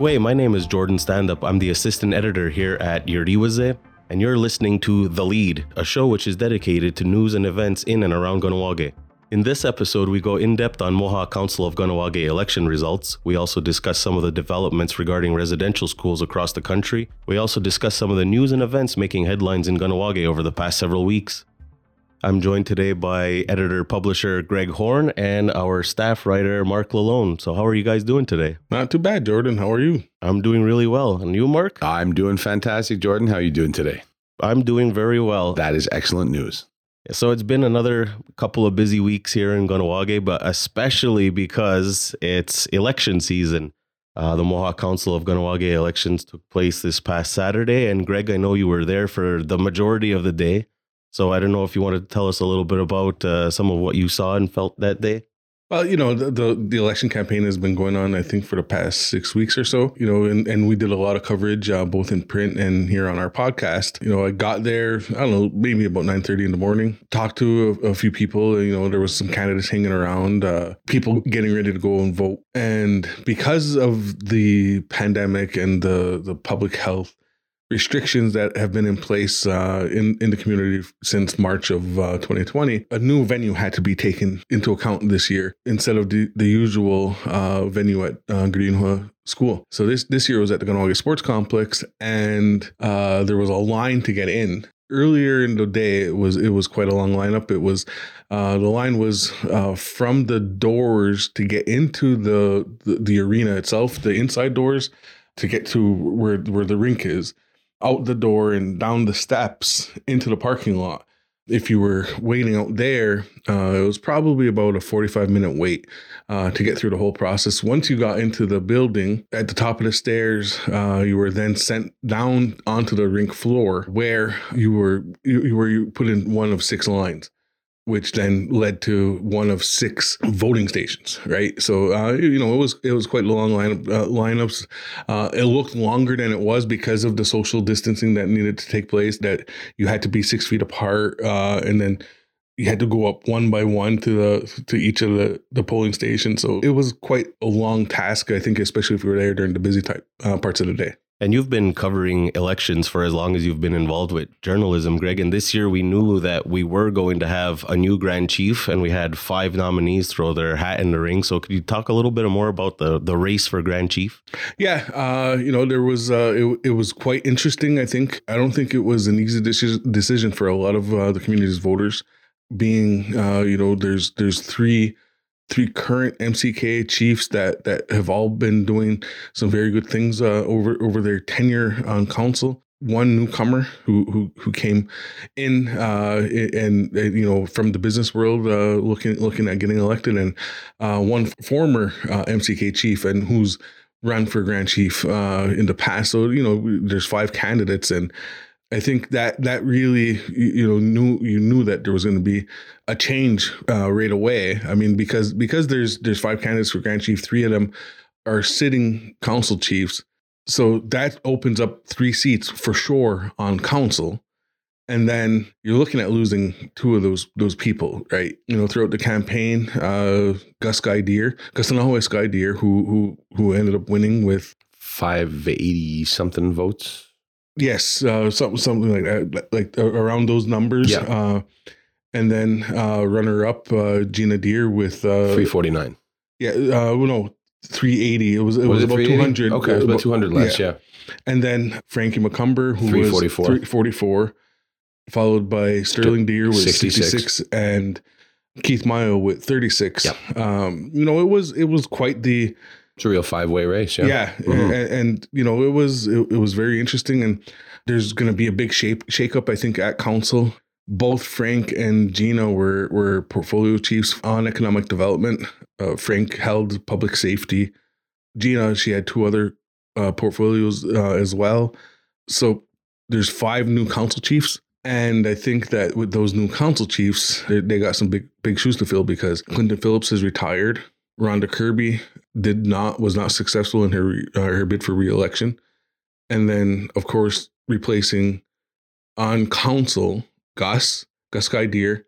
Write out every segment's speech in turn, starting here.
Way, my name is Jordan Standup. I'm the assistant editor here at Iorì:wase, and you're listening to The Lead, a show which is dedicated to news and events in and around Kahnawake. In this episode, we go in depth on Mohawk Council of Kahnawake election results. We also discuss some of the developments regarding residential schools across the country. We also discuss some of the news and events making headlines in Kahnawake over the past several weeks. I'm joined today by editor publisher Greg Horn and our staff writer Mark Lalone. So, how are you guys doing today? Not too bad, Jordan. How are you? I'm doing really well. And you, Mark? I'm doing fantastic, Jordan. How are you doing today? I'm doing very well. That is excellent news. So it's been another couple of busy weeks here in Kahnawake, but especially because it's election season. Uh, the Mohawk Council of Kahnawake elections took place this past Saturday, and Greg, I know you were there for the majority of the day. So I don't know if you wanted to tell us a little bit about uh, some of what you saw and felt that day. Well, you know, the, the, the election campaign has been going on, I think, for the past six weeks or so. You know, and, and we did a lot of coverage, uh, both in print and here on our podcast. You know, I got there, I don't know, maybe about nine thirty in the morning. Talked to a, a, few people. You know, there was some candidates hanging around, uh, people getting ready to go and vote. And because of the pandemic and the the public health restrictions that have been in place uh, in in the community since March of uh, 2020, a new venue had to be taken into account this year instead of the, the usual uh, venue at uh, Karonhianónhnha School. So this this year was at the Kahnawake Sports Complex, and uh, there was a line to get in. Earlier in the day, it was it was quite a long lineup. It was uh, the line was uh, from the doors to get into the, the the arena itself, the inside doors to get to where where the rink is out the door and down the steps into the parking lot. If you were waiting out there, uh, it was probably about a 45 minute wait uh, to get through the whole process. Once you got into the building, at the top of the stairs, uh, you were then sent down onto the rink floor where you were you, you were put in one of six lines which then led to one of six voting stations. Right, so uh, you know it was it was quite long line uh, lineups. Uh, it looked longer than it was because of the social distancing that needed to take place. That you had to be six feet apart, uh, and then you had to go up one by one to the to each of the the polling stations. So it was quite a long task. I think, especially if you were there during the busy type uh, parts of the day. And you've been covering elections for as long as you've been involved with journalism, Greg. And this year we knew that we were going to have a new Grand Chief, and we had five nominees throw their hat in the ring. So could you talk a little bit more about the the race for Grand Chief? Yeah, uh, you know there was uh, it, it was quite interesting. I think I don't think it was an easy decision for a lot of uh, the community's voters. Being uh, you know there's there's three three current MCK chiefs that that have all been doing some very good things uh, over over their tenure on council. One newcomer who who who came in uh, and, and, you know from the business world uh, looking looking at getting elected, and uh, one former uh, MCK chief and who's run for Grand Chief uh, in the past. So you know there's five candidates and I think that that really you know knew you knew that there was going to be a change uh, right away. I mean because because there's there's five candidates for Grand Chief, three of them are sitting council chiefs, so that opens up three seats for sure on council. And then you're looking at losing two of those those people, right? You know, throughout the campaign, uh, Kahsennenhawe Sky-Deer, Gus Guy Deer, who who who ended up winning with five eighty something votes Yes, uh, something something like that, like around those numbers. Yeah. Uh, and then uh, runner up uh, Gina Deer with uh, three forty nine. Yeah, uh, well, no, three eighty. It was it was, was it about two hundred. Okay, it was about two hundred less. Yeah. yeah. And then Frankie McComber, who 344. was three forty four, followed by Sterling Deer with sixty six, and Keith Mayo with thirty six. Yep. Um, you know, it was it was quite the it's a real five way race. Yeah. Yeah. Mm-hmm. And, and, you know, it was, it, it was very interesting. And there's going to be a big shape, shake up, I think, at council. Both Frank and Gina were, were portfolio chiefs on economic development. Uh, Frank held public safety. Gina, she had two other uh, portfolios uh, as well. So there's five new council chiefs. And I think that with those new council chiefs, they, they got some big big shoes to fill because Clinton Phillips is retired. Rhonda Kirby did not was not successful in her uh, her bid for reelection, and then of course replacing on council Gus Kahsennenhawe Sky-Deer,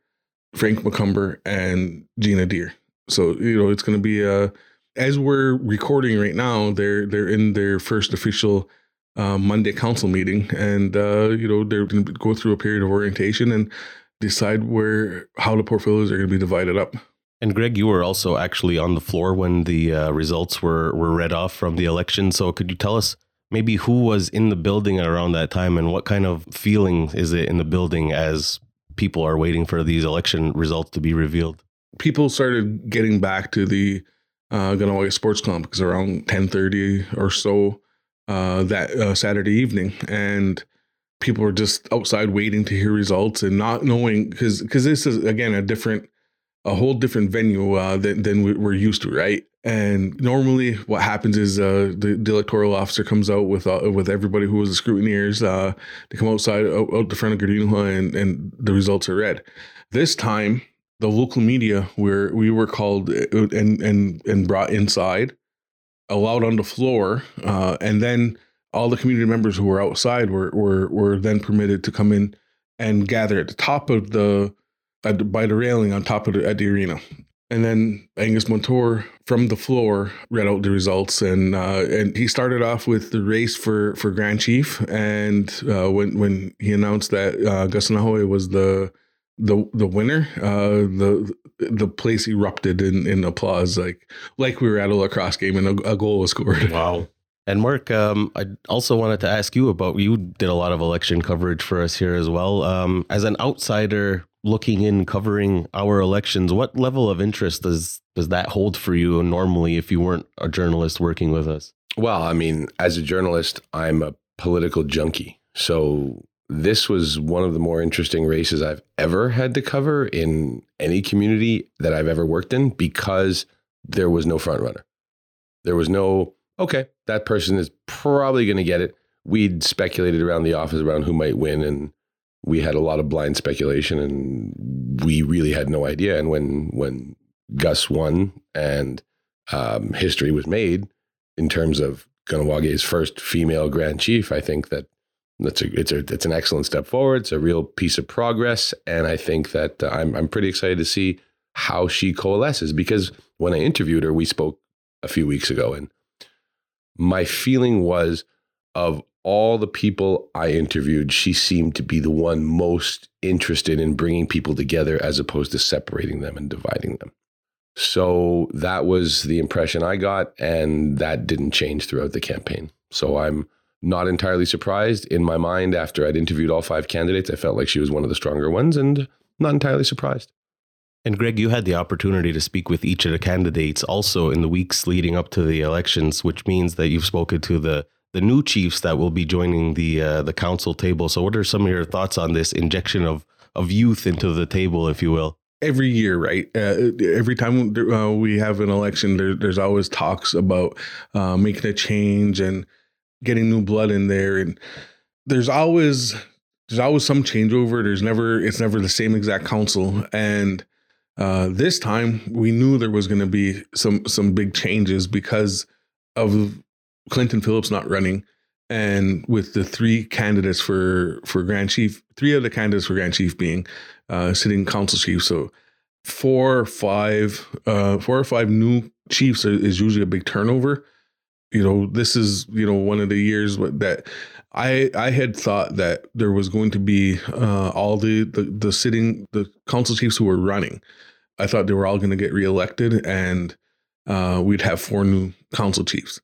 Frank McComber, and Gina Deer. So you know it's going to be a as we're recording right now, they're they're in their first official uh, Monday council meeting, and uh, you know they're going to go through a period of orientation and decide where how the portfolios are going to be divided up. And Greg, you were also actually on the floor when the uh, results were were read off from the election. So could you tell us maybe who was in the building around that time, and what kind of feeling is it in the building as people are waiting for these election results to be revealed? People started getting back to the uh, Kahnawake Sports Complex around ten thirty or so uh, that uh, Saturday evening, and people were just outside waiting to hear results and not knowing because because this is again a different a whole different venue uh, than than we're used to, right? And normally, what happens is uh, the, the, electoral officer comes out with uh, with everybody who was the scrutineers. Uh, they come outside out, out the front of Gardena and and the results are read. This time, the local media where we were called uh, and and and brought inside allowed on the floor, uh, and then all the community members who were outside were were were then permitted to come in and gather at the top of the, the by the railing on top of the, at the arena. And then Angus Montour from the floor read out the results, and uh, and he started off with the race for for Grand Chief. And uh, when when he announced that uh, Kahsennenhawe was the the the winner, uh, the the place erupted in, in applause, like like we were at a lacrosse game and a, a goal was scored. Wow. And Mark, um, I also wanted to ask you about you did a lot of election coverage for us here as well. Um, as an outsider looking in, covering our elections, what level of interest does does that hold for you normally if you weren't a journalist working with us? Well, I mean, as a journalist, I'm a political junkie, so this was one of the more interesting races I've ever had to cover in any community that I've ever worked in because there was no front runner. There was no, okay, that person is probably going to get it. We'd speculated around the office around who might win, and we had a lot of blind speculation, and we really had no idea. And when when Gus won and um, history was made in terms of Kahnawake's first female Grand Chief, I think that that's a it's a it's an excellent step forward. It's a real piece of progress, and I think that uh, I'm I'm pretty excited to see how she coalesces because when I interviewed her, we spoke a few weeks ago, and my feeling was of all the people I interviewed, she seemed to be the one most interested in bringing people together as opposed to separating them and dividing them. So that was the impression I got, and that didn't change throughout the campaign. So I'm not entirely surprised. In my mind, after I'd interviewed all five candidates, I felt like she was one of the stronger ones and not entirely surprised. And Greg, you had the opportunity to speak with each of the candidates also in the weeks leading up to the elections, which means that you've spoken to the the new chiefs that will be joining the uh, the council table. So, what are some of your thoughts on this injection of of youth into the table, if you will? Every year, right? Uh, every time uh, we have an election, there, there's always talks about uh, making a change and getting new blood in there and there's always there's always some changeover there's never it's never the same exact council and uh, this time we knew there was going to be some some big changes because of Clinton Phillips not running and with the three candidates for for grand chief three of the candidates for grand chief being uh, sitting council chief so four or five uh, four or five new chiefs is usually a big turnover you know, this is you know one of the years that I I had thought that there was going to be uh, all the, the the sitting the council chiefs who were running. I thought they were all going to get reelected, and uh, we'd have four new council chiefs.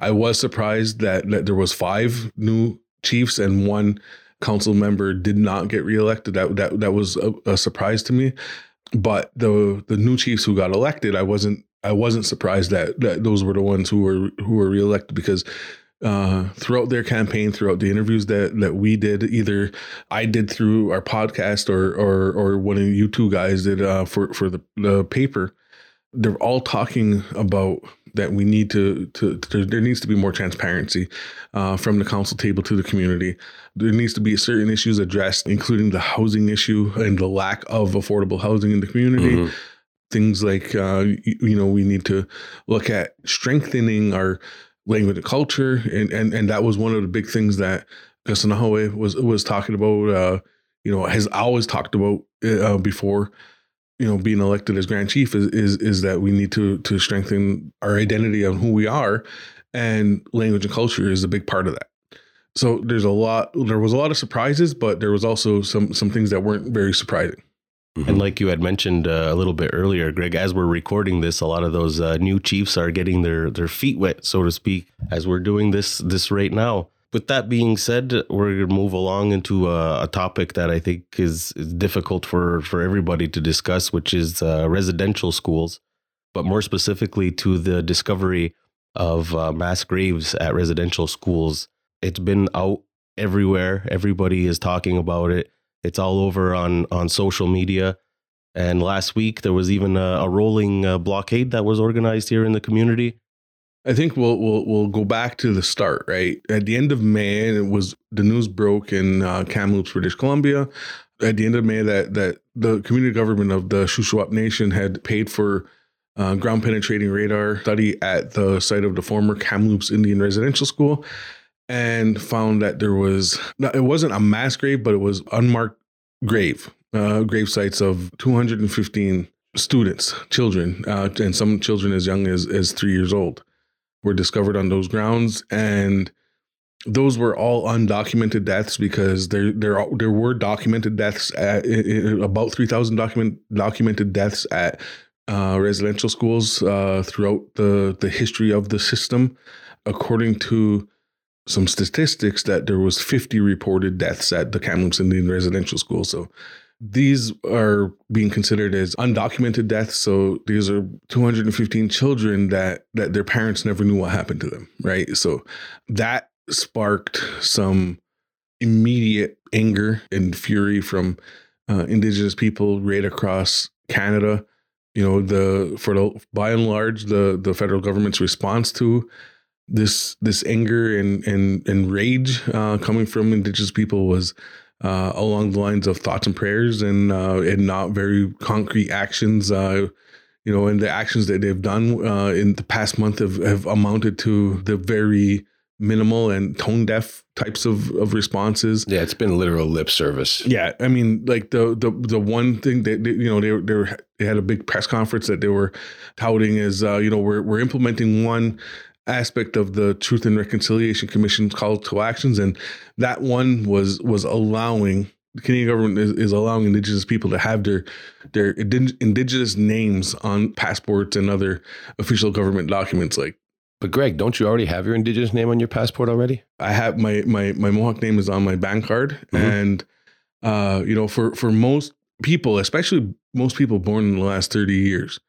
I was surprised that that there was five new chiefs and one council member did not get reelected. That that that was a, a surprise to me. But the the new chiefs who got elected, I wasn't I wasn't surprised that, that those were the ones who were who were reelected because uh, throughout their campaign, throughout the interviews that that we did, either I did through our podcast or or or one of you two guys did uh, for for the the paper, they're all talking about that we need to, to, to there needs to be more transparency uh, from the council table to the community. There needs to be certain issues addressed, including the housing issue and the lack of affordable housing in the community. Mm-hmm things like uh, you, you, know we need to look at strengthening our language and culture and and and that was one of the big things that Kahsennenhawe was was talking about uh, you know has always talked about uh, before you know being elected as Grand Chief is is is that we need to to strengthen our identity of who we are, and language and culture is a big part of that. So there's a lot. There was a lot of surprises, but there was also some some things that weren't very surprising. And like you had mentioned uh, a little bit earlier, Greg, as we're recording this, a lot of those uh, new chiefs are getting their their feet wet, so to speak, as we're doing this this right now. With that being said, we're going to move along into a, a, topic that I think is, is, difficult for for everybody to discuss, which is uh, residential schools, but more specifically to the discovery of uh, mass graves at residential schools. It's been out everywhere. Everybody is talking about it it's all over on on social media. And last week there was even a, a rolling uh, blockade that was organized here in the community. I think we'll we'll we'll go back to the start, right? At the end of May, it was the news broke in uh, Kamloops, British Columbia. At the end of May, that that the community government of the Shuswap Nation had paid for uh, ground penetrating radar study at the site of the former Kamloops Indian Residential School, and found that there was it wasn't a mass grave, but it was unmarked grave uh, grave sites of 215 students, children, uh, and some children as young as as three years old were discovered on those grounds, and those were all undocumented deaths because there there there were documented deaths at about 3,000 document documented deaths at uh, residential schools uh, throughout the the history of the system, according to some statistics that there was 50 reported deaths at the Kamloops Indian Residential School. So these are being considered as undocumented deaths. So these are 215 children that that their parents never knew what happened to them, right? So that sparked some immediate anger and fury from uh, Indigenous people right across Canada. You know, the for the by and large, the the federal government's response to this this anger and and and rage uh, coming from indigenous people was uh, along the lines of thoughts and prayers and uh, and not very concrete actions. Uh, you know, and the actions that they've done uh, in the past month have, have amounted to the very minimal and tone deaf types of, of responses. Yeah, it's been literal lip service. Yeah, I mean, like the the the one thing that they, you know they they, were, they had a big press conference that they were touting is uh, you know we're we're implementing one aspect of the Truth and Reconciliation Commission's call to actions, and that one was was allowing the Canadian government is, is allowing Indigenous people to have their their Indigenous names on passports and other official government documents. Like, but Greg, don't you already have your Indigenous name on your passport already? I have my my my Mohawk name is on my bank card, mm-hmm. and uh, you know, for for most people, especially most people born in the last thirty years,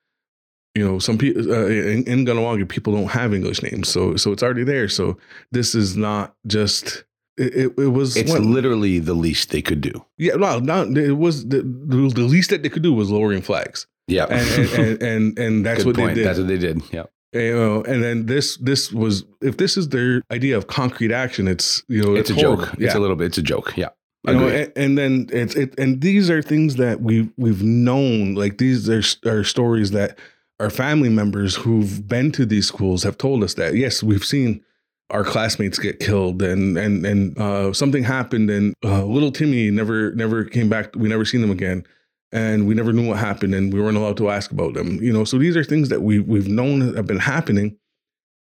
you know some people uh, in, in people don't have English names, so so it's already there. So this is not just it, it, was it's what, literally the least they could do. Yeah, no, not it was the, the, least that they could do was lowering flags. Yeah, and and, and, and, and that's Good what point. they did. That's what they did. Yeah. You know, and then this this was if this is their idea of concrete action, it's you know it's, it's a horrible. joke. Yeah. It's a little bit. It's a joke. Yeah. You know, and, and, then it's it, and these are things that we've we've known. Like these are, are stories that our family members who've been to these schools have told us that yes, we've seen our classmates get killed and and and uh, something happened and uh, little Timmy never never came back. We never seen them again, and we never knew what happened, and we weren't allowed to ask about them. You know, so these are things that we we've known have been happening.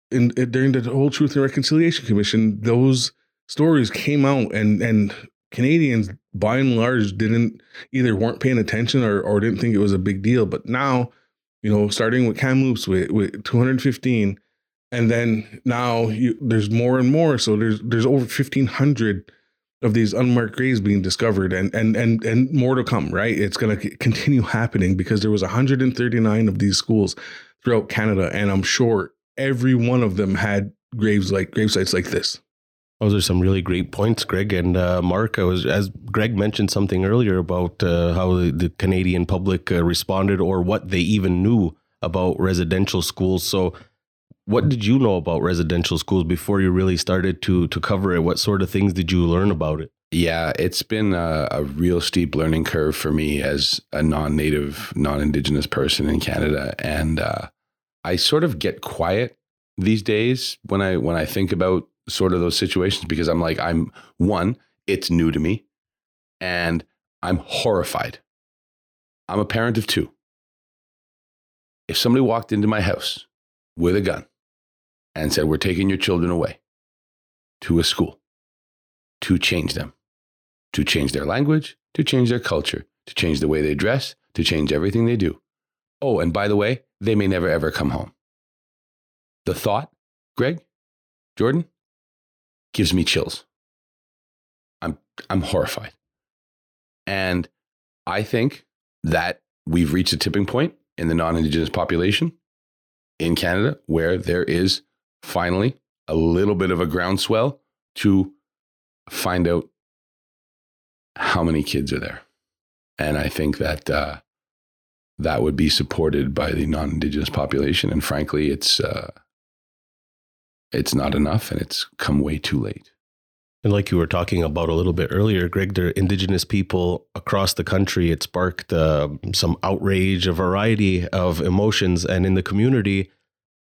In, in during the whole Truth and Reconciliation Commission, those stories came out, and and Canadians by and large didn't either weren't paying attention or or didn't think it was a big deal. But now you know, starting with Kamloops with, with 215. And then now you, there's more and more. So there's there's over 1,500 of these unmarked graves being discovered and and and and more to come right it's going to continue happening because there was 139 of these schools throughout canada and i'm sure every one of them had graves like grave sites like this those are some really great points, Greg and uh, Mark. I was as Greg mentioned something earlier about uh, how the, Canadian public uh, responded or what they even knew about residential schools. So, what did you know about residential schools before you really started to to cover it? What sort of things did you learn about it? Yeah, it's been a, a real steep learning curve for me as a non-native, non-indigenous person in Canada, and uh, I sort of get quiet these days when I when I think about sort of those situations because I'm like, I'm one, it's new to me, and I'm horrified. I'm a parent of two. if somebody walked into my house with a gun and said, We're taking your children away to a school to change them, to change their language, to change their culture, to change the way they dress, to change everything they do. Oh, and by the way, they may never ever come home. The thought, Greg, Jordan, gives me chills. I'm, I'm horrified. And I think that we've reached a tipping point in the non Indigenous population in Canada where there is finally a little bit of a groundswell to find out how many kids are there. And I think that uh, that would be supported by the non Indigenous population. And frankly, it's, uh, it's not enough and it's come way too late. And like you were talking about a little bit earlier, Greg, the indigenous people across the country, it sparked uh, some outrage, a variety of emotions. And in the community,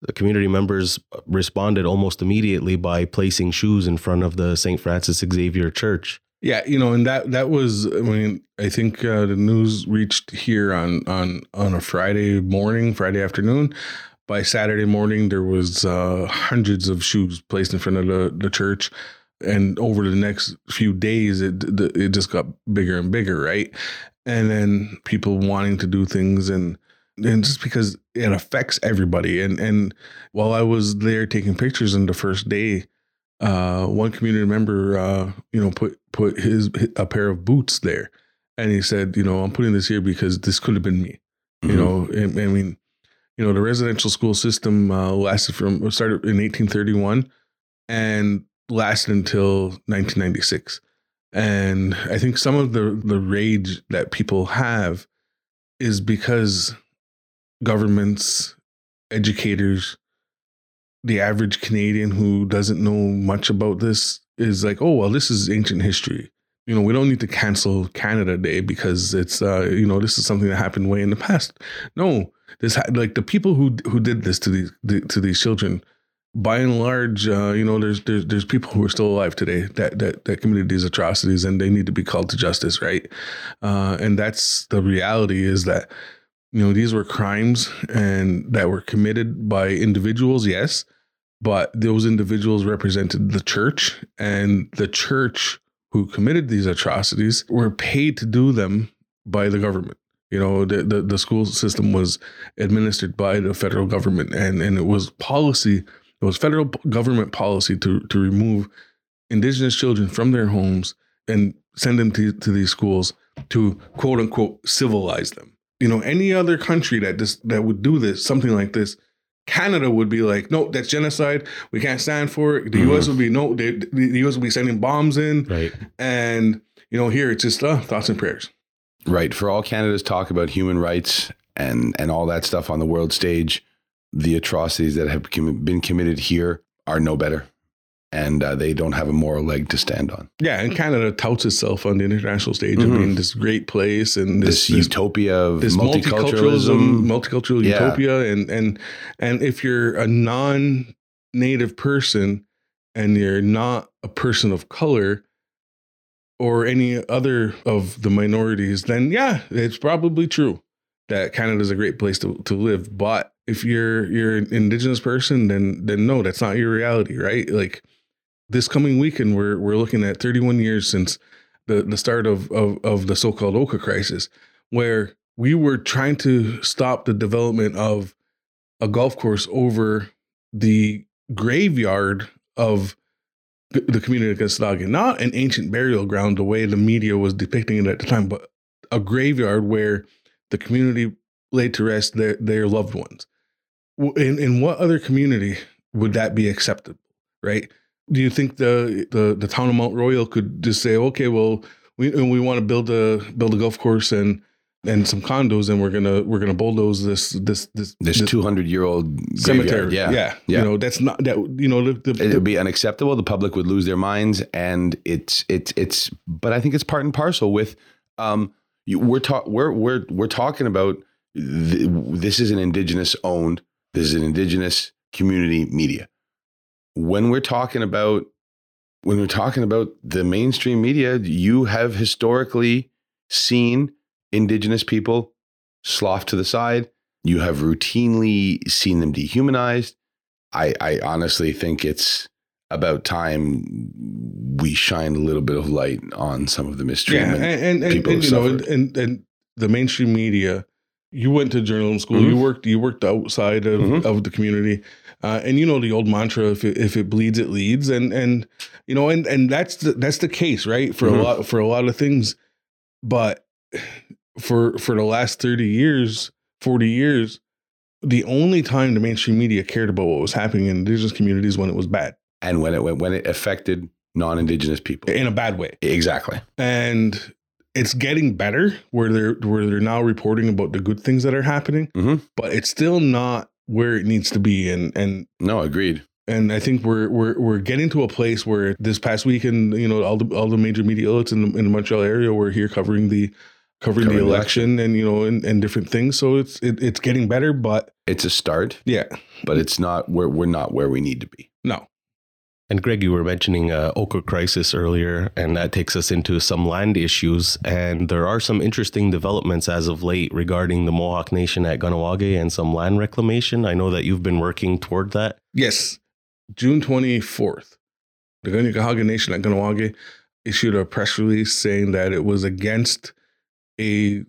the community members responded almost immediately by placing shoes in front of the St. Francis Xavier Church. Yeah, you know, and that that was. I mean, I think uh, the news reached here on on on a Friday morning, Friday afternoon. By Saturday morning, there was uh, hundreds of shoes placed in front of the, the church. And over the next few days it it just got bigger and bigger right? And then people wanting to do things and and just because it affects everybody. And and while i was there taking pictures on the first day uh one community member uh you know put put his a pair of boots there. And he said you know i'm putting this here because this could have been me. Mm-hmm. you know I, I mean you know the residential school system uh, lasted from started in 1831 and lasted until 1996. And I think some of the, the rage that people have is because governments, educators, the average Canadian who doesn't know much about this is like, oh, well, this is ancient history. You know, we don't need to cancel Canada Day because it's, uh, you know, this is something that happened way in the past. No, this like the people who who did this to these to these children by and large, uh, you know, there's, there's there's people who are still alive today that that that committed these atrocities, and they need to be called to justice, right? Uh, and that's the reality is that you know these were crimes and that were committed by individuals, yes, but those individuals represented the church, and the church who committed these atrocities were paid to do them by the government. You know, the, the, the school system was administered by the federal government, and and it was policy it was federal government policy to, to remove indigenous children from their homes and send them to, to these schools to quote unquote civilize them. You know, any other country that just that would do this, something like this, Canada would be like, no, that's genocide. We can't stand for it. The mm-hmm. U.S. would be no, the, the U.S. would be sending bombs in, right? And you know, here it's just uh, thoughts and prayers. Right. For all Canada's talk about human rights and and all that stuff on the world stage, the atrocities that have been committed here are no better and uh, they don't have a moral leg to stand on. Yeah, and Canada touts itself on the international stage mm-hmm. of being this great place and this, this utopia of this multiculturalism, multicultural yeah. utopia, and and and if you're a non-native person and you're not a person of color or any other of the minorities, then yeah, it's probably true that Canada is a great place to, to live. But if you're you're an indigenous person, then then no, that's not your reality, right? Like this coming weekend, we're we're looking at 31 years since the the start of of, of the so-called Oka crisis, where we were trying to stop the development of a golf course over the graveyard of the community of Kanesatake, not an ancient burial ground the way the media was depicting it at the time, but a graveyard where the community laid to rest their, their loved ones. In, in what other community would that be acceptable, right? Do you think the, the, the town of Mount Royal could just say, okay, well, we, we want to build a build a golf course and and some condos and we're gonna we're gonna bulldoze this this this this two hundred year old cemetery. Yeah. yeah, yeah. You know that's not that you know the, the, it would be unacceptable. The public would lose their minds, and it's it's it's. But I think it's part and parcel with um you, we're talk we're we're we're talking about th- this is an indigenous owned, this is an indigenous community media. When we're talking about when we're talking about the mainstream media, you have historically seen indigenous people sloughed to the side You have routinely seen them dehumanized. I, I honestly think it's about time we shine a little bit of light on some of the Yeah, mistreatment. and and, and, people and, you know, and, and the mainstream media. You went to journalism school. Mhm. You worked. You worked outside of, Mhm. of the community, uh, and you know the old mantra: if it, if it bleeds, it leads. And and you know, and and that's the, that's the case, right? For Mhm. a lot for a lot of things, but for for the last thirty years, forty years, the only time the mainstream media cared about what was happening in indigenous communities when it was bad, and when it went, when it affected non-indigenous people. in a bad way. Exactly. and it's getting better where they're where they're now reporting about the good things that are happening Mhm. but it's still not where it needs to be and and No, agreed. and I think we're we're we're getting to a place where this past weekend, you know, all the all the major media outlets in the, in the Montreal area were here covering the covering, Covering the the election and you know and, and different things. So it's it, it's getting better, but It's a start, yeah, but it's not where we're not where we need to be. no, And Greg, you were mentioning uh, Oka crisis earlier, and that takes us into some land issues. And there are some interesting developments as of late regarding the Mohawk Nation at Kahnawake and some land reclamation. I know that you've been working toward that. Yes. June 24th, the Kanien'kehá:ka Nation at Kahnawake issued a press release saying that it was against a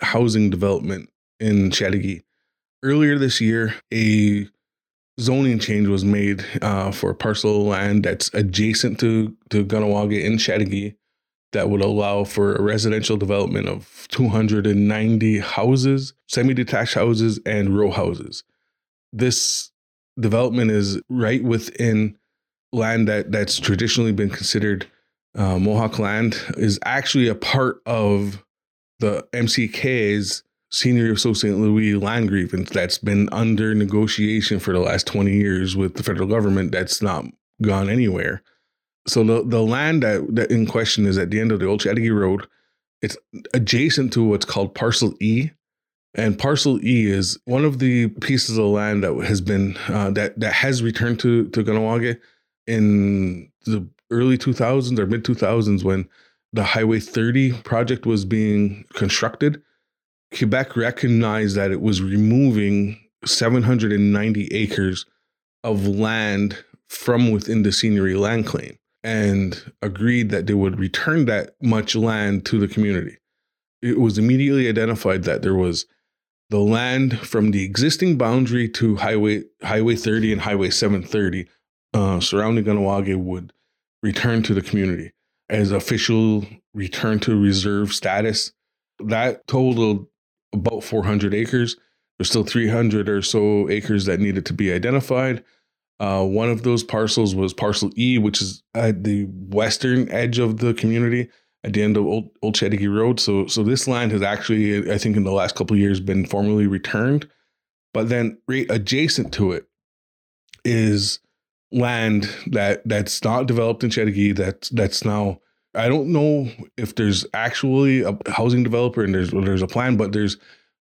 housing development in Châteauguay. Earlier this year, a zoning change was made uh, for a parcel of land that's adjacent to, to Kahnawake in Châteauguay that would allow for a residential development of 290 houses, semi detached houses, and row houses. This development is right within land that that's traditionally been considered uh, Mohawk land is actually a part of the MCK's Seigneury Sault St. Louis land grievance that's been under negotiation for the last 20 years with the federal government that's not gone anywhere. So the, the land that, that in question is at the end of the old Châteauguay Road. It's adjacent to what's called Parcel E, and parcel E is one of the pieces of land that has been uh, that that has returned to to Kahnawake in the early 2000s or mid 2000s when the Highway 30 project was being constructed. Quebec recognized that it was removing 790 acres of land from within the seigneury land claim and agreed that they would return that much land to the community. It was immediately identified that there was the land from the existing boundary to highway highway 30 and highway 730 uh, surrounding Kahnawake would return to the community as official return to reserve status that totaled about 400 acres there's still 300 or so acres that needed to be identified uh, one of those parcels was parcel e which is at the western edge of the community at the end of Old, Old Châteauguay Road. So so this land has actually, I think, in the last couple years, been formally returned. But then right adjacent to it is land that that's not developed in Châteauguay. That's that's now. I don't know if there's actually a housing developer and there's there's a plan, but there's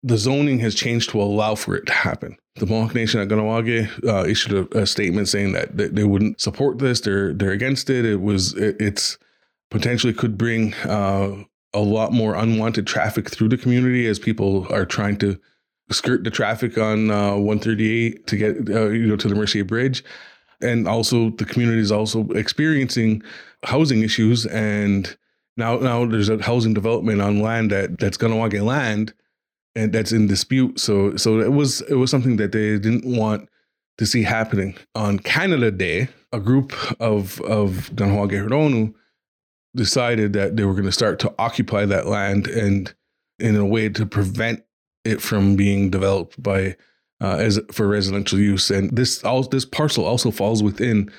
the zoning has changed to allow for it to happen. The Mohawk Nation at Kahnawake uh, issued a, a statement saying that they, they wouldn't support this. They're they're against it. It was it, it's potentially could bring uh, a lot more unwanted traffic through the community as people are trying to skirt the traffic on uh, 138 to get uh, you know to the Mercier Bridge, and also the community is also experiencing housing issues and now now there's a housing development on land that that's Kahnawake land and that's in dispute. So so it was it was something that they didn't want to see happening on Canada Day. A group of of Kahnawake Hironu decided that they were going to start to occupy that land and in a way to prevent it from being developed by uh, as for residential use. And this all this parcel also falls within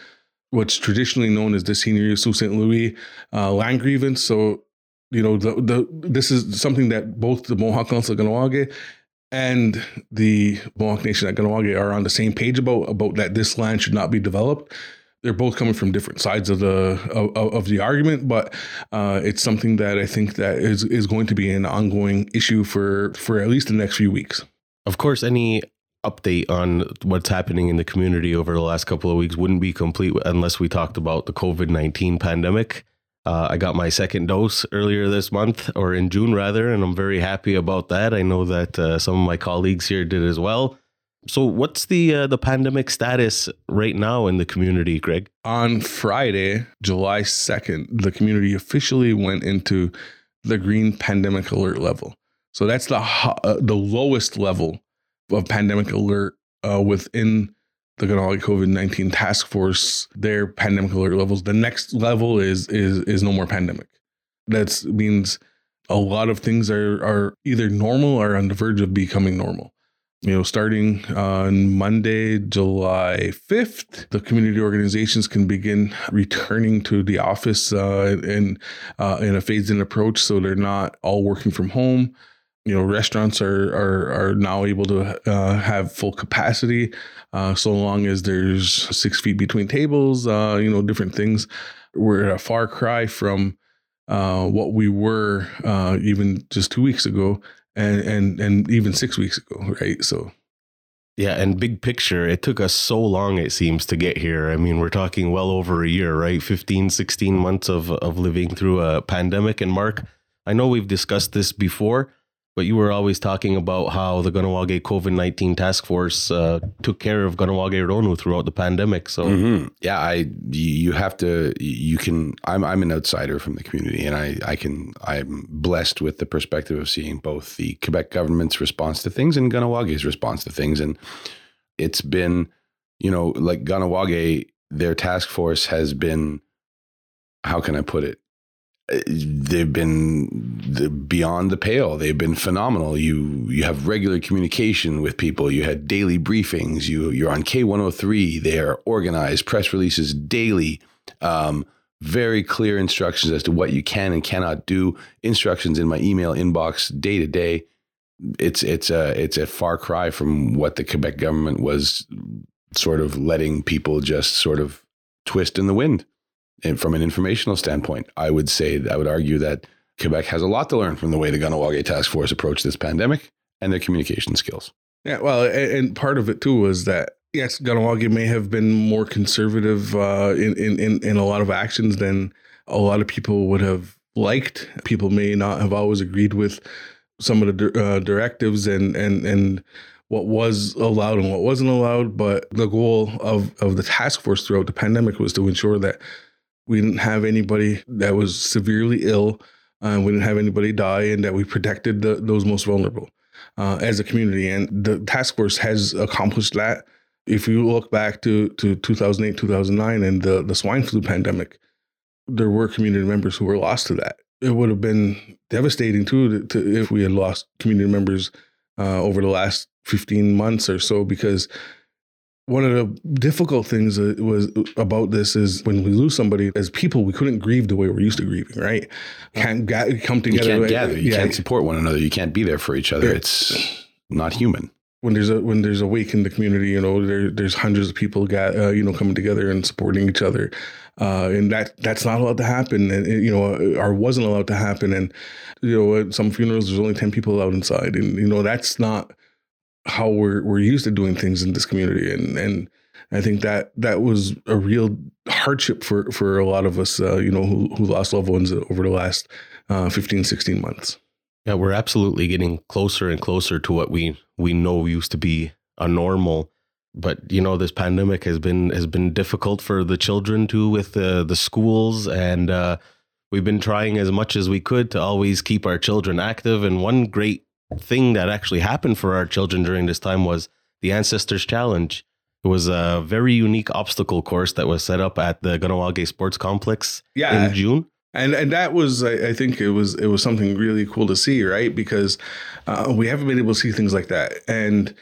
what's traditionally known as the Seigneury Sault Ste. Louis uh, land grievance. So you know the the this is something that both the Mohawk Council of Kahnawake and the Mohawk Nation at Kahnawake are on the same page about about that this land should not be developed they're both coming from different sides of the of, of the argument, but uh, it's something that I think that is is going to be an ongoing issue for for at least the next few weeks. Of course, any update on what's happening in the community over the last couple of weeks wouldn't be complete unless we talked about the COVID 19 pandemic. Uh, I got my second dose earlier this month, or in June rather, and I'm very happy about that. I know that uh, some of my colleagues here did as well. So, what's the uh, the pandemic status right now in the community, Greg? On Friday, July second, the community officially went into the green pandemic alert level. So that's the uh, the lowest level of pandemic alert uh, within the Kahnawake COVID nineteen task force. Their pandemic alert levels. The next level is is is no more pandemic. That means a lot of things are are either normal or on the verge of becoming normal. You know, starting on Monday, July 5th, the community organizations can begin returning to the office uh, in, uh, in a phased in approach. So they're not all working from home you know restaurants are are are now able to uh, have full capacity uh, so long as there's six feet between tables uh, you know different things we're a far cry from uh, what we were uh, even just two weeks ago and and and even six weeks ago right so yeah, and big picture, it took us so long, it seems, to get here. I mean, we're talking well over a year, right? 15, 16 months of, of living through a pandemic. And Mark, I know we've discussed this before, but you were always talking about how the Kahnawake COVID 19 task force uh, took care of Kahnawake Ronu throughout the pandemic. So, mm-hmm. yeah, I, you have to, you can, I'm, I'm an outsider from the community and I, I can, I'm blessed with the perspective of seeing both the Quebec government's response to things and Kahnawake response to things. And it's been, you know, like Kahnawake, their task force has been, how can I put it? they've been beyond the pale. They've been phenomenal. You you have regular communication with people. You had daily briefings. You you're on K103. They are organized press releases daily. Um, very clear instructions as to what you can and cannot do. Instructions in my email inbox day to day. It's it's a it's a far cry from what the Quebec government was sort of letting people just sort of twist in the wind. And from an informational standpoint, I would say, I would argue that Quebec has a lot to learn from the way the Kahnawake Task Force approached this pandemic and their communication skills. Yeah, well, and part of it too was that yes, Kahnawake may have been more conservative uh, in, in in a lot of actions than a lot of people would have liked. People may not have always agreed with some of the uh, directives and and and what was allowed and what wasn't allowed. But the goal of of the task force throughout the pandemic was to ensure that we didn't have anybody that was severely ill. Uh, we didn't have anybody die, and that we protected the, those most vulnerable uh, as a community. And the task force has accomplished that. If you look back to, to 2008, 2009, and the, the swine flu pandemic, there were community members who were lost to that. It would have been devastating too to, to, if we had lost community members uh, over the last 15 months or so because one of the difficult things was about this is when we lose somebody as people we couldn't grieve the way we're used to grieving right? Can't ga- come together you can't gather. You yeah. can't support one another. You can't be there for each other. It's not human. When there's a when there's a wake in the community you know there, there's hundreds of people got uh, you know coming together and supporting each other. Uh, and that that's not allowed to happen. And you know or wasn't allowed to happen. And you know at some funerals there's only 10 people out inside. And you know that's not how we're we're used to doing things in this community. And and I think that that was a real hardship for for a lot of us uh, you know who, who lost loved ones over the last uh, 15 16 months. Yeah, we're absolutely getting closer and closer to what we we know used to be a normal. But you know this pandemic has been has been difficult for the children too with the the schools. And uh, we've been trying as much as we could to always keep our children active. And one great thing that actually happened for our children during this time was the Ancestors Challenge. It was a very unique obstacle course that was set up at the Kahnawake Sports Complex yeah. in June. And and that was I, I, think it was it was something really cool to see, right? Because uh, we haven't been able to see things like that, and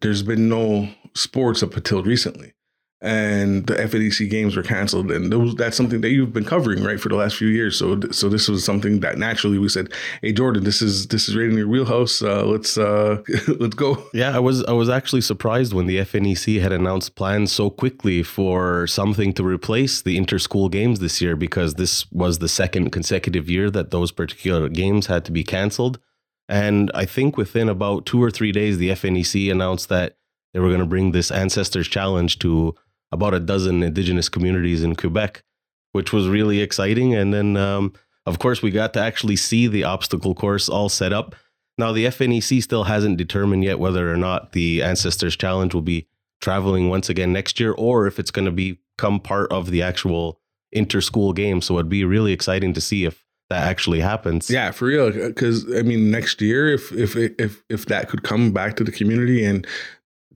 there's been no sports up until recently and the FNEC games were canceled, and was, that's something that you've been covering right for the last few years. So, so this was something that naturally we said, "Hey, Jordan, this is this is right in your wheelhouse. Uh, let's uh, let's go." Yeah, I was I was actually surprised when the FNEC had announced plans so quickly for something to replace the inter-school games this year, because this was the second consecutive year that those particular games had to be canceled. And I think within about two or three days, the FNEC announced that they were going to bring this Ancestors Challenge to about a dozen indigenous communities in Quebec, which was really exciting. And then, um, of course, we got to actually see the obstacle course all set up. Now, the FNEC still hasn't determined yet whether or not the Ancestors Challenge will be traveling once again next year or if it's going to become part of the actual inter-school game. So it'd be really exciting to see if that actually happens. Yeah, for real. Because I mean, next year, if if if if that could come back to the community and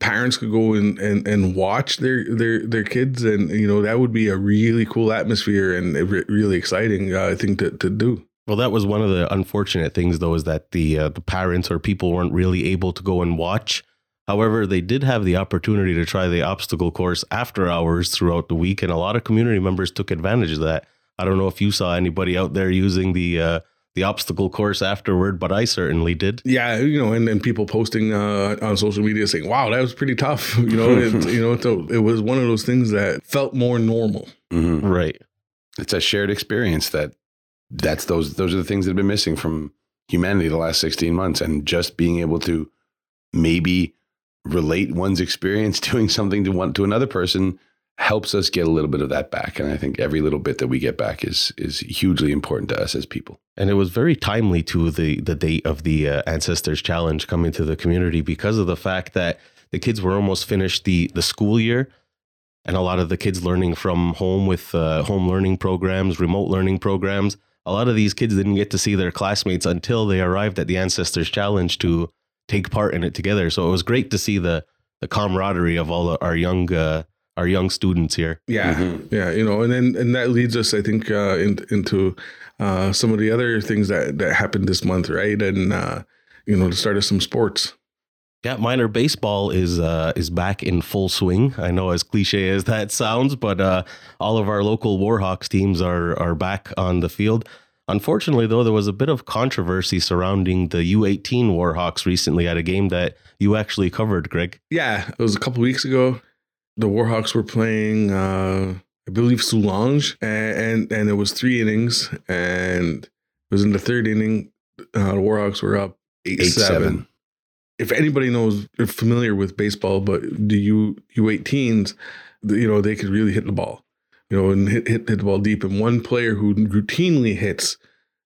parents could go and, and, and watch their, their their kids and you know that would be a really cool atmosphere and really exciting uh, I think to, to do. Well, that was one of the unfortunate things though is that the uh, the parents or people weren't really able to go and watch. However, they did have the opportunity to try the obstacle course after hours throughout the week, and a lot of community members took advantage of that. I don't know if you saw anybody out there using the uh, the obstacle course afterward, but I certainly did. Yeah, you know, and then people posting uh, on social media saying, "Wow, that was pretty tough." You know, it, you know, so it was one of those things that felt more normal. Mm-hmm. Right. It's a shared experience that that's those those are the things that have been missing from humanity the last 16 months and just being able to maybe relate one's experience doing something to one to another person helps us get a little bit of that back and i think every little bit that we get back is is hugely important to us as people. And it was very timely to the the date of the uh, ancestors challenge coming to the community because of the fact that the kids were almost finished the the school year and a lot of the kids learning from home with uh, home learning programs remote learning programs a lot of these kids didn't get to see their classmates until they arrived at the ancestors challenge to take part in it together. So it was great to see the the camaraderie of all our young uh, our young students here. Yeah, mm-hmm. yeah, you know, and then and that leads us, I think, uh, in, into uh, some of the other things that that happened this month, right? And uh, you know, the start of some sports. Yeah, minor baseball is uh, is back in full swing. I know, as cliche as that sounds, but uh, all of our local Warhawks teams are are back on the field. Unfortunately, though, there was a bit of controversy surrounding the U18 Warhawks recently at a game that you actually covered, Greg. Yeah, it was a couple weeks ago the Warhawks were playing, uh, I believe, Soulange, and, and, and it was three innings, and it was in the third inning. Uh, the Warhawks were up eight, eight seven. seven. If anybody knows, they're familiar with baseball, but the U U18s, you know, they could really hit the ball, you know, and hit hit, hit the ball deep. And one player who routinely hits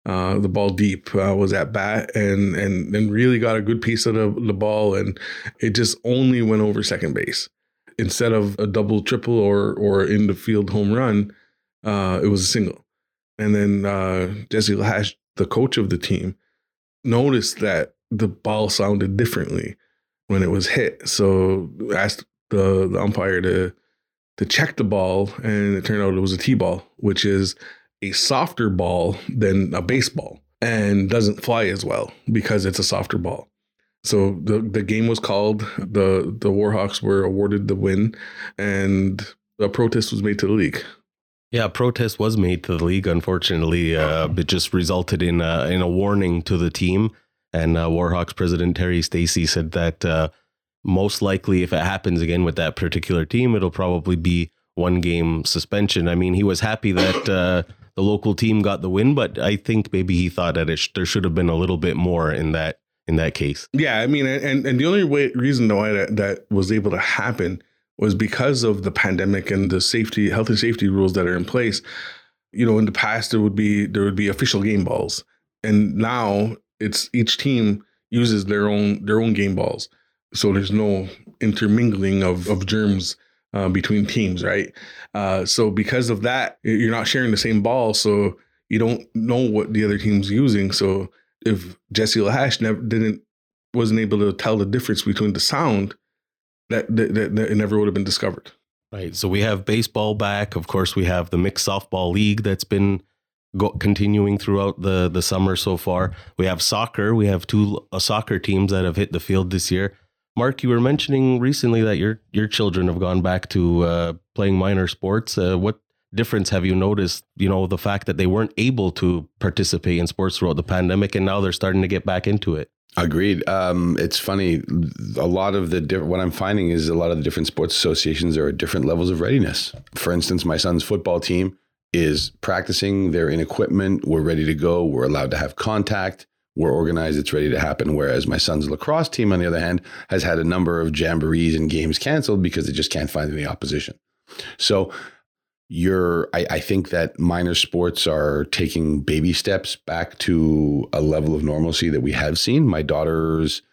uh, the ball deep uh, was at bat and and and really got a good piece of the, the ball, and it just only went over second base instead of a double, triple, or or in the field home run, uh, it was a single. And then uh, Jesse Lash, the coach of the team, noticed that the ball sounded differently when it was hit. So asked the, the umpire to to check the ball, and it turned out it was a T-ball, which is a softer ball than a baseball and doesn't fly as well because it's a softer ball. So the the game was called. the The Warhawks were awarded the win, and a protest was made to the league. Yeah, protest was made to the league. Unfortunately, uh, it just resulted in a, in a warning to the team. And uh, Warhawks president Terry Stacy said that uh, most likely, if it happens again with that particular team, it'll probably be one game suspension. I mean, he was happy that uh, the local team got the win, but I think maybe he thought that sh- there should have been a little bit more in that in that case. Yeah, I mean, and and the only way reason why that, that was able to happen was because of the pandemic and the safety, health and safety rules that are in place. You know, in the past there would be there would be official game balls, and now it's each team uses their own their own game balls. So there's no intermingling of of germs uh, between teams, right? Uh, so because of that, you're not sharing the same ball, so you don't know what the other team's using. So if Jesse Lahache never didn't wasn't able to tell the difference between the sound, that, that, that, that it never would have been discovered. Right. So we have baseball back. Of course, we have the mixed softball league that's been go- continuing throughout the the summer so far. We have soccer. We have two uh, soccer teams that have hit the field this year. Mark, you were mentioning recently that your your children have gone back to uh, playing minor sports. Uh, what difference have you noticed? You know, the fact that they weren't able to participate in sports throughout the pandemic, and now they're starting to get back into it. Agreed. Um, it's funny. A lot of the different, what I'm finding is a lot of the different sports associations are at different levels of readiness. For instance, my son's football team is practicing. They're in equipment. We're ready to go. We're allowed to have contact. We're organized. It's ready to happen. Whereas my son's lacrosse team, on the other hand, has had a number of jamborees and games canceled because they just can't find any opposition. So you're I, I, think that minor sports are taking baby steps back to a level of normalcy that we have seen. My daughter's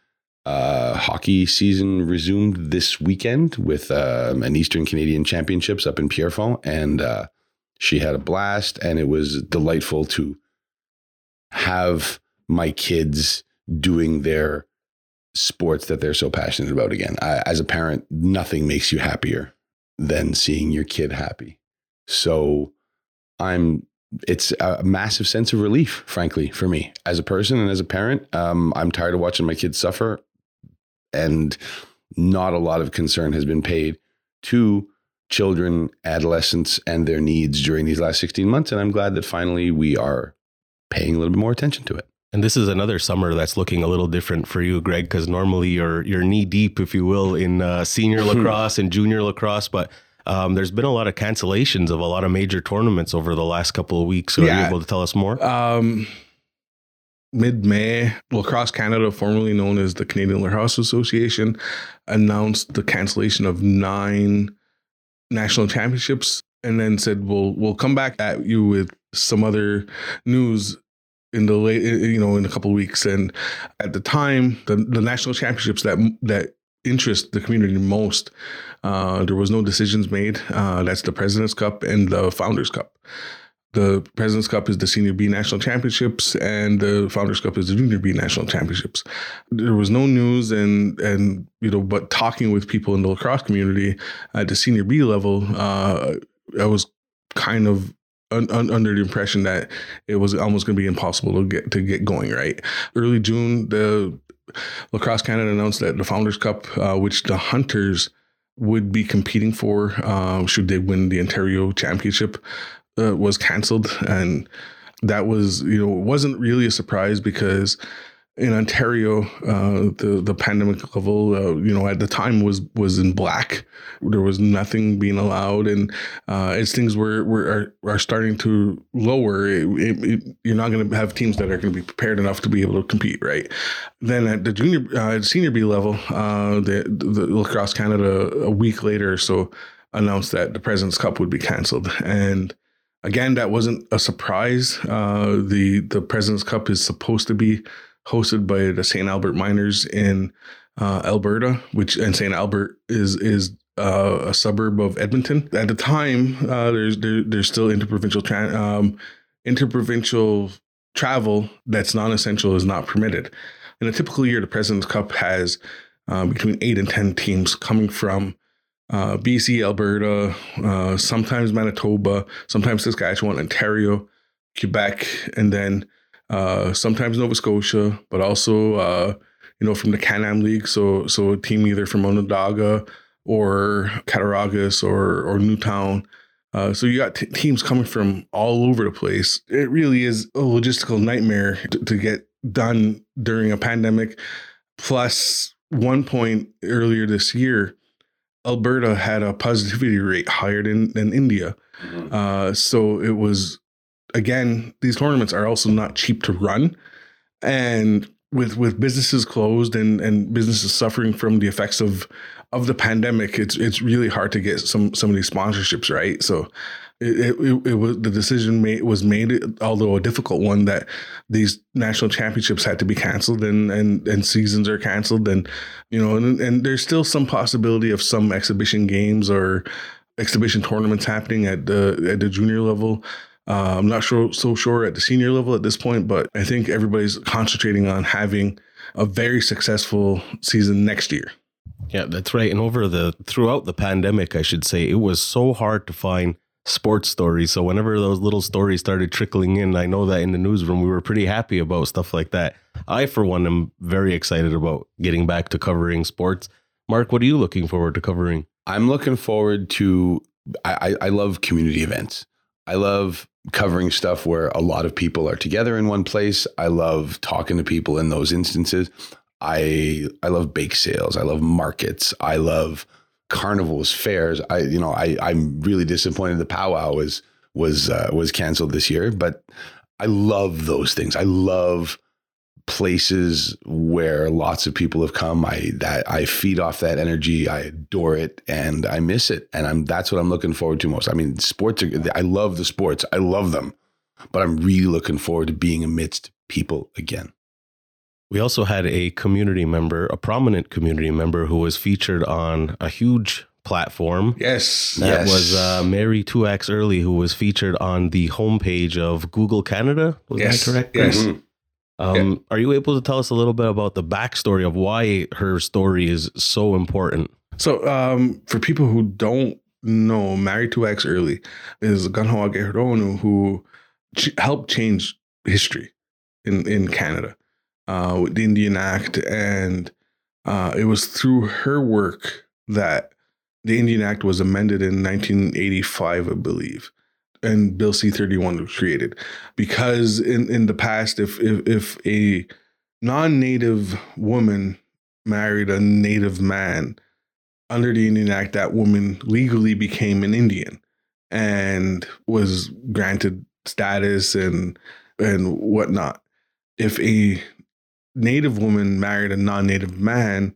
uh, hockey season resumed this weekend with um, an eastern canadian championships up in pierrefonds and uh, she had a blast and it was delightful to have my kids doing their sports that they're so passionate about again. I, as a parent nothing makes you happier than seeing your kid happy so I'm it's a massive sense of relief, frankly, for me as a person and as a parent. Um, I'm tired of watching my kids suffer, and not a lot of concern has been paid to children, adolescents, and their needs during these last 16 months. And I'm glad that finally we are paying a little bit more attention to it. And this is another summer that's looking a little different for you, Greg, because normally you're you're knee deep, if you will, in uh, senior lacrosse and junior lacrosse, but um, there's been a lot of cancellations of a lot of major tournaments over the last couple of weeks. So yeah. Are you able to tell us more? Um, Mid May, Lacrosse Canada, formerly known as the Canadian Lacrosse Association, announced the cancellation of nine national championships and then said we'll we'll come back at you with some other news in the late you know in a couple of weeks and at the time the, the national championships that that interest the community most. Uh, there was no decisions made. Uh, that's the President's Cup and the Founders Cup. The President's Cup is the Senior B National Championships, and the Founders Cup is the Junior B National Championships. There was no news, and and you know, but talking with people in the lacrosse community at the Senior B level, uh, I was kind of Un, un, under the impression that it was almost going to be impossible to get to get going. Right, early June, the Lacrosse Canada announced that the Founders Cup, uh, which the Hunters would be competing for uh, should they win the Ontario Championship, uh, was canceled, and that was you know wasn't really a surprise because in Ontario, uh, the the pandemic level, uh, you know, at the time was was in black. There was nothing being allowed, and uh, as things were were are, are starting to lower, it, it, you're not going to have teams that are going to be prepared enough to be able to compete, right? Then at the junior, uh, senior B level, uh, the, the Lacrosse Canada a week later, so announced that the President's Cup would be canceled, and again, that wasn't a surprise. Uh, the the President's Cup is supposed to be hosted by the St. Albert Miners in uh, Alberta, which and St. Albert is is uh, a suburb of Edmonton. At the time, uh, there's there, there's still interprovincial tra- um, interprovincial travel that's non-essential is not permitted. In a typical year, the President's Cup has uh, between eight and ten teams coming from uh, BC, Alberta, uh, sometimes Manitoba, sometimes Saskatchewan, Ontario, Quebec, and then uh, sometimes Nova Scotia, but also uh, you know from the Can-Am League. So so a team either from Onondaga or Cattaraugus or or Newtown. Uh, so you got t- teams coming from all over the place. It really is a logistical nightmare to, to get done during a pandemic. Plus, one point earlier this year, Alberta had a positivity rate higher than, than India. Mm-hmm. Uh, so it was again, these tournaments are also not cheap to run. And with with businesses closed and and businesses suffering from the effects of of the pandemic, it's it's really hard to get some some of these sponsorships right. So it, it, it, was the decision made was made, although a difficult one, that these national championships had to be canceled and and and seasons are canceled, and you know, and, and there's still some possibility of some exhibition games or exhibition tournaments happening at the at the junior level. Uh, I'm not sure so sure at the senior level at this point, but I think everybody's concentrating on having a very successful season next year. Yeah, that's right. And over the throughout the pandemic, I should say, it was so hard to find sports stories. So whenever those little stories started trickling in, I know that in the newsroom we were pretty happy about stuff like that. I, for one, am very excited about getting back to covering sports. Mark, what are you looking forward to covering? I'm looking forward to. I, I love community events. I love covering stuff where a lot of people are together in one place. I love talking to people in those instances. I I love bake sales. I love markets. I love carnivals, fairs. I you know I I'm really disappointed the powwow was was uh, was canceled this year, but I love those things. I love places where lots of people have come. I that I feed off that energy. I adore it and I miss it. And I'm that's what I'm looking forward to most. I mean, sports are I love the sports. I love them. But I'm really looking forward to being amidst people again. We also had a community member, a prominent community member who was featured on a huge platform. Yes. That Yes. was uh, Mary Two-Axe Earley, who was featured on the homepage of Google Canada. Was Yes. that correct? Yes. Mhm. Um, Are you able to tell us a little bit about the backstory of why her story is so important? So, um, for people who don't know, Mary Two-Axe Earley is Ganhawa Geronu who ch- helped change history in, in Canada uh, with the Indian Act. And uh, it was through her work that the Indian Act was amended in 1985, I believe. And Bill C 31 was created because in, in the past, if, if, if a non native woman married a native man, under the Indian Act, that woman legally became an Indian and was granted status and and whatnot. If a native woman married a non-native man,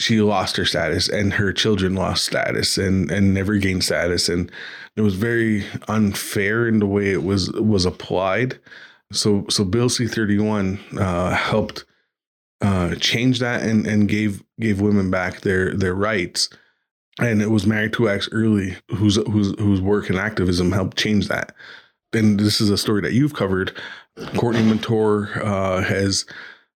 she lost her status and her children lost status and and never gained status. And it was very unfair in the way it was was applied. So so Bill C thirty one uh, helped uh, change that and and gave gave women back their their rights. And it was Mary Two-Axe Earley, whose whose whose work and activism helped change that. And this is a story that you've covered. Courtney Montour uh, has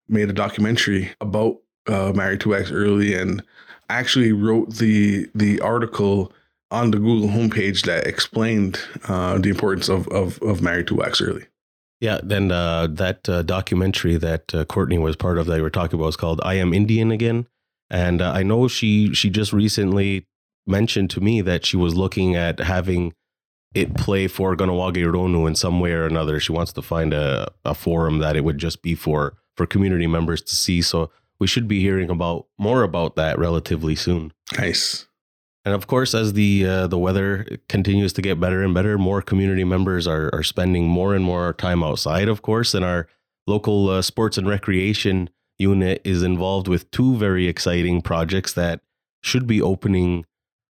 made a documentary about uh, Mary Two-Axe Earley, and actually wrote the the article on the Google homepage that explained uh, the importance of, of of Mary Two-Axe Earley. Yeah, then uh, that uh, documentary that uh, Courtney was part of that you were talking about is called "I Am Indian Again," and uh, I know she she just recently mentioned to me that she was looking at having it play for Ganawage Ronu in some way or another. She wants to find a, a forum that it would just be for for community members to see. So we should be hearing about more about that relatively soon. Nice. And of course, as the uh, the weather continues to get better and better, more community members are are spending more and more time outside. Of course, and our local uh, sports and recreation unit is involved with two very exciting projects that should be opening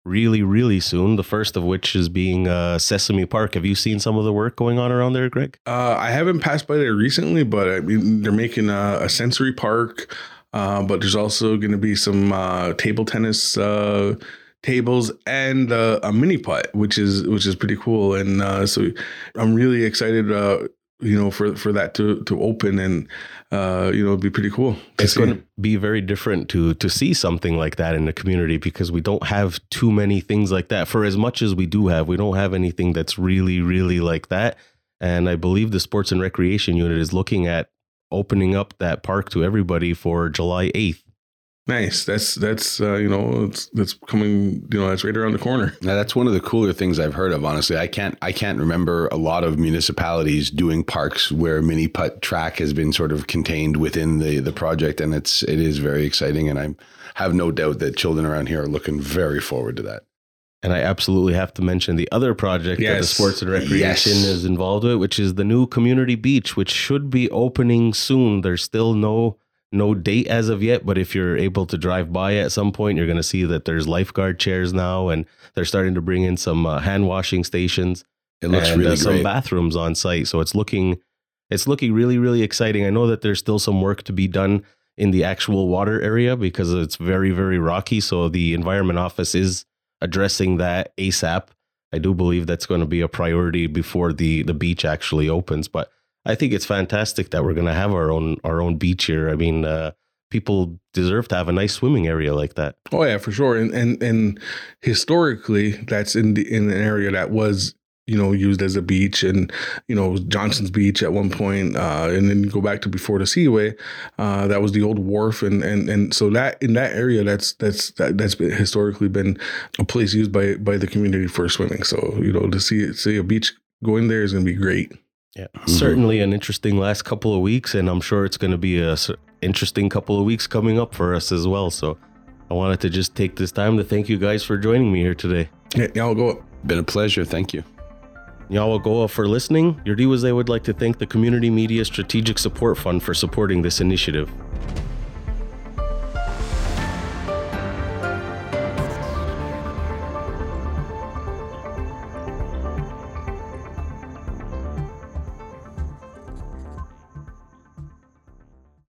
really, really soon. The first of which is being uh, Sesame Park. Have you seen some of the work going on around there, Greg? Uh, I haven't passed by there recently, but I mean they're making a, a sensory park. Uh, but there's also going to be some uh, table tennis uh, tables and uh, a mini putt, which is which is pretty cool. And uh, so I'm really excited, uh, you know, for for that to to open and uh, you know it'd be pretty cool. it's going to be very different to to see something like that in the community because we don't have too many things like that. For as much as we do have, we don't have anything that's really really like that. And I believe the sports and recreation unit is looking at opening up that park to everybody for July 8th. nice. That's that's uh, you know it's, that's coming. You know that's right around the corner. Now that's one of the cooler things I've heard of. Honestly, I can't I can't remember a lot of municipalities doing parks where mini putt track has been sort of contained within the the project, and it's it is very exciting. And I have no doubt that children around here are looking very forward to that. And I absolutely have to mention the other project that the sports and recreation Yes. is involved with, which is the new community beach, which should be opening soon. There's still no no date as of yet, but if you're able to drive by at some point, you're going to see that there's lifeguard chairs now, and they're starting to bring in some uh, hand washing stations. It looks and, uh, some bathrooms on site. So it's looking it's looking really really exciting. I know that there's still some work to be done in the actual water area because it's very very rocky. So the environment office is addressing that ASAP. I do believe that's going to be a priority before the the beach actually opens, but I think it's fantastic that we're going to have our own our own beach here. I mean, uh, people deserve to have a nice swimming area like that. Oh yeah, for sure. And and and historically, that's in the in an area that was you know used as a beach, and you know Johnson's Beach at one point, uh, and then you go back to before the Seaway, uh, that was the old wharf, and and and so that in that area, that's that's that, that's been historically been a place used by by the community for swimming. So you know to see see a beach going there is going to be great. Yeah, Mhm. certainly an interesting last couple of weeks, and I'm sure it's going to be a s- interesting couple of weeks coming up for us as well. So, I wanted to just take this time to thank you guys for joining me here today. Yeah, yeah, I'll go. Been a pleasure. Thank you. Nyawagoa for listening. Iorì:wase would like to thank the Community Media Strategic Support Fund for supporting this initiative.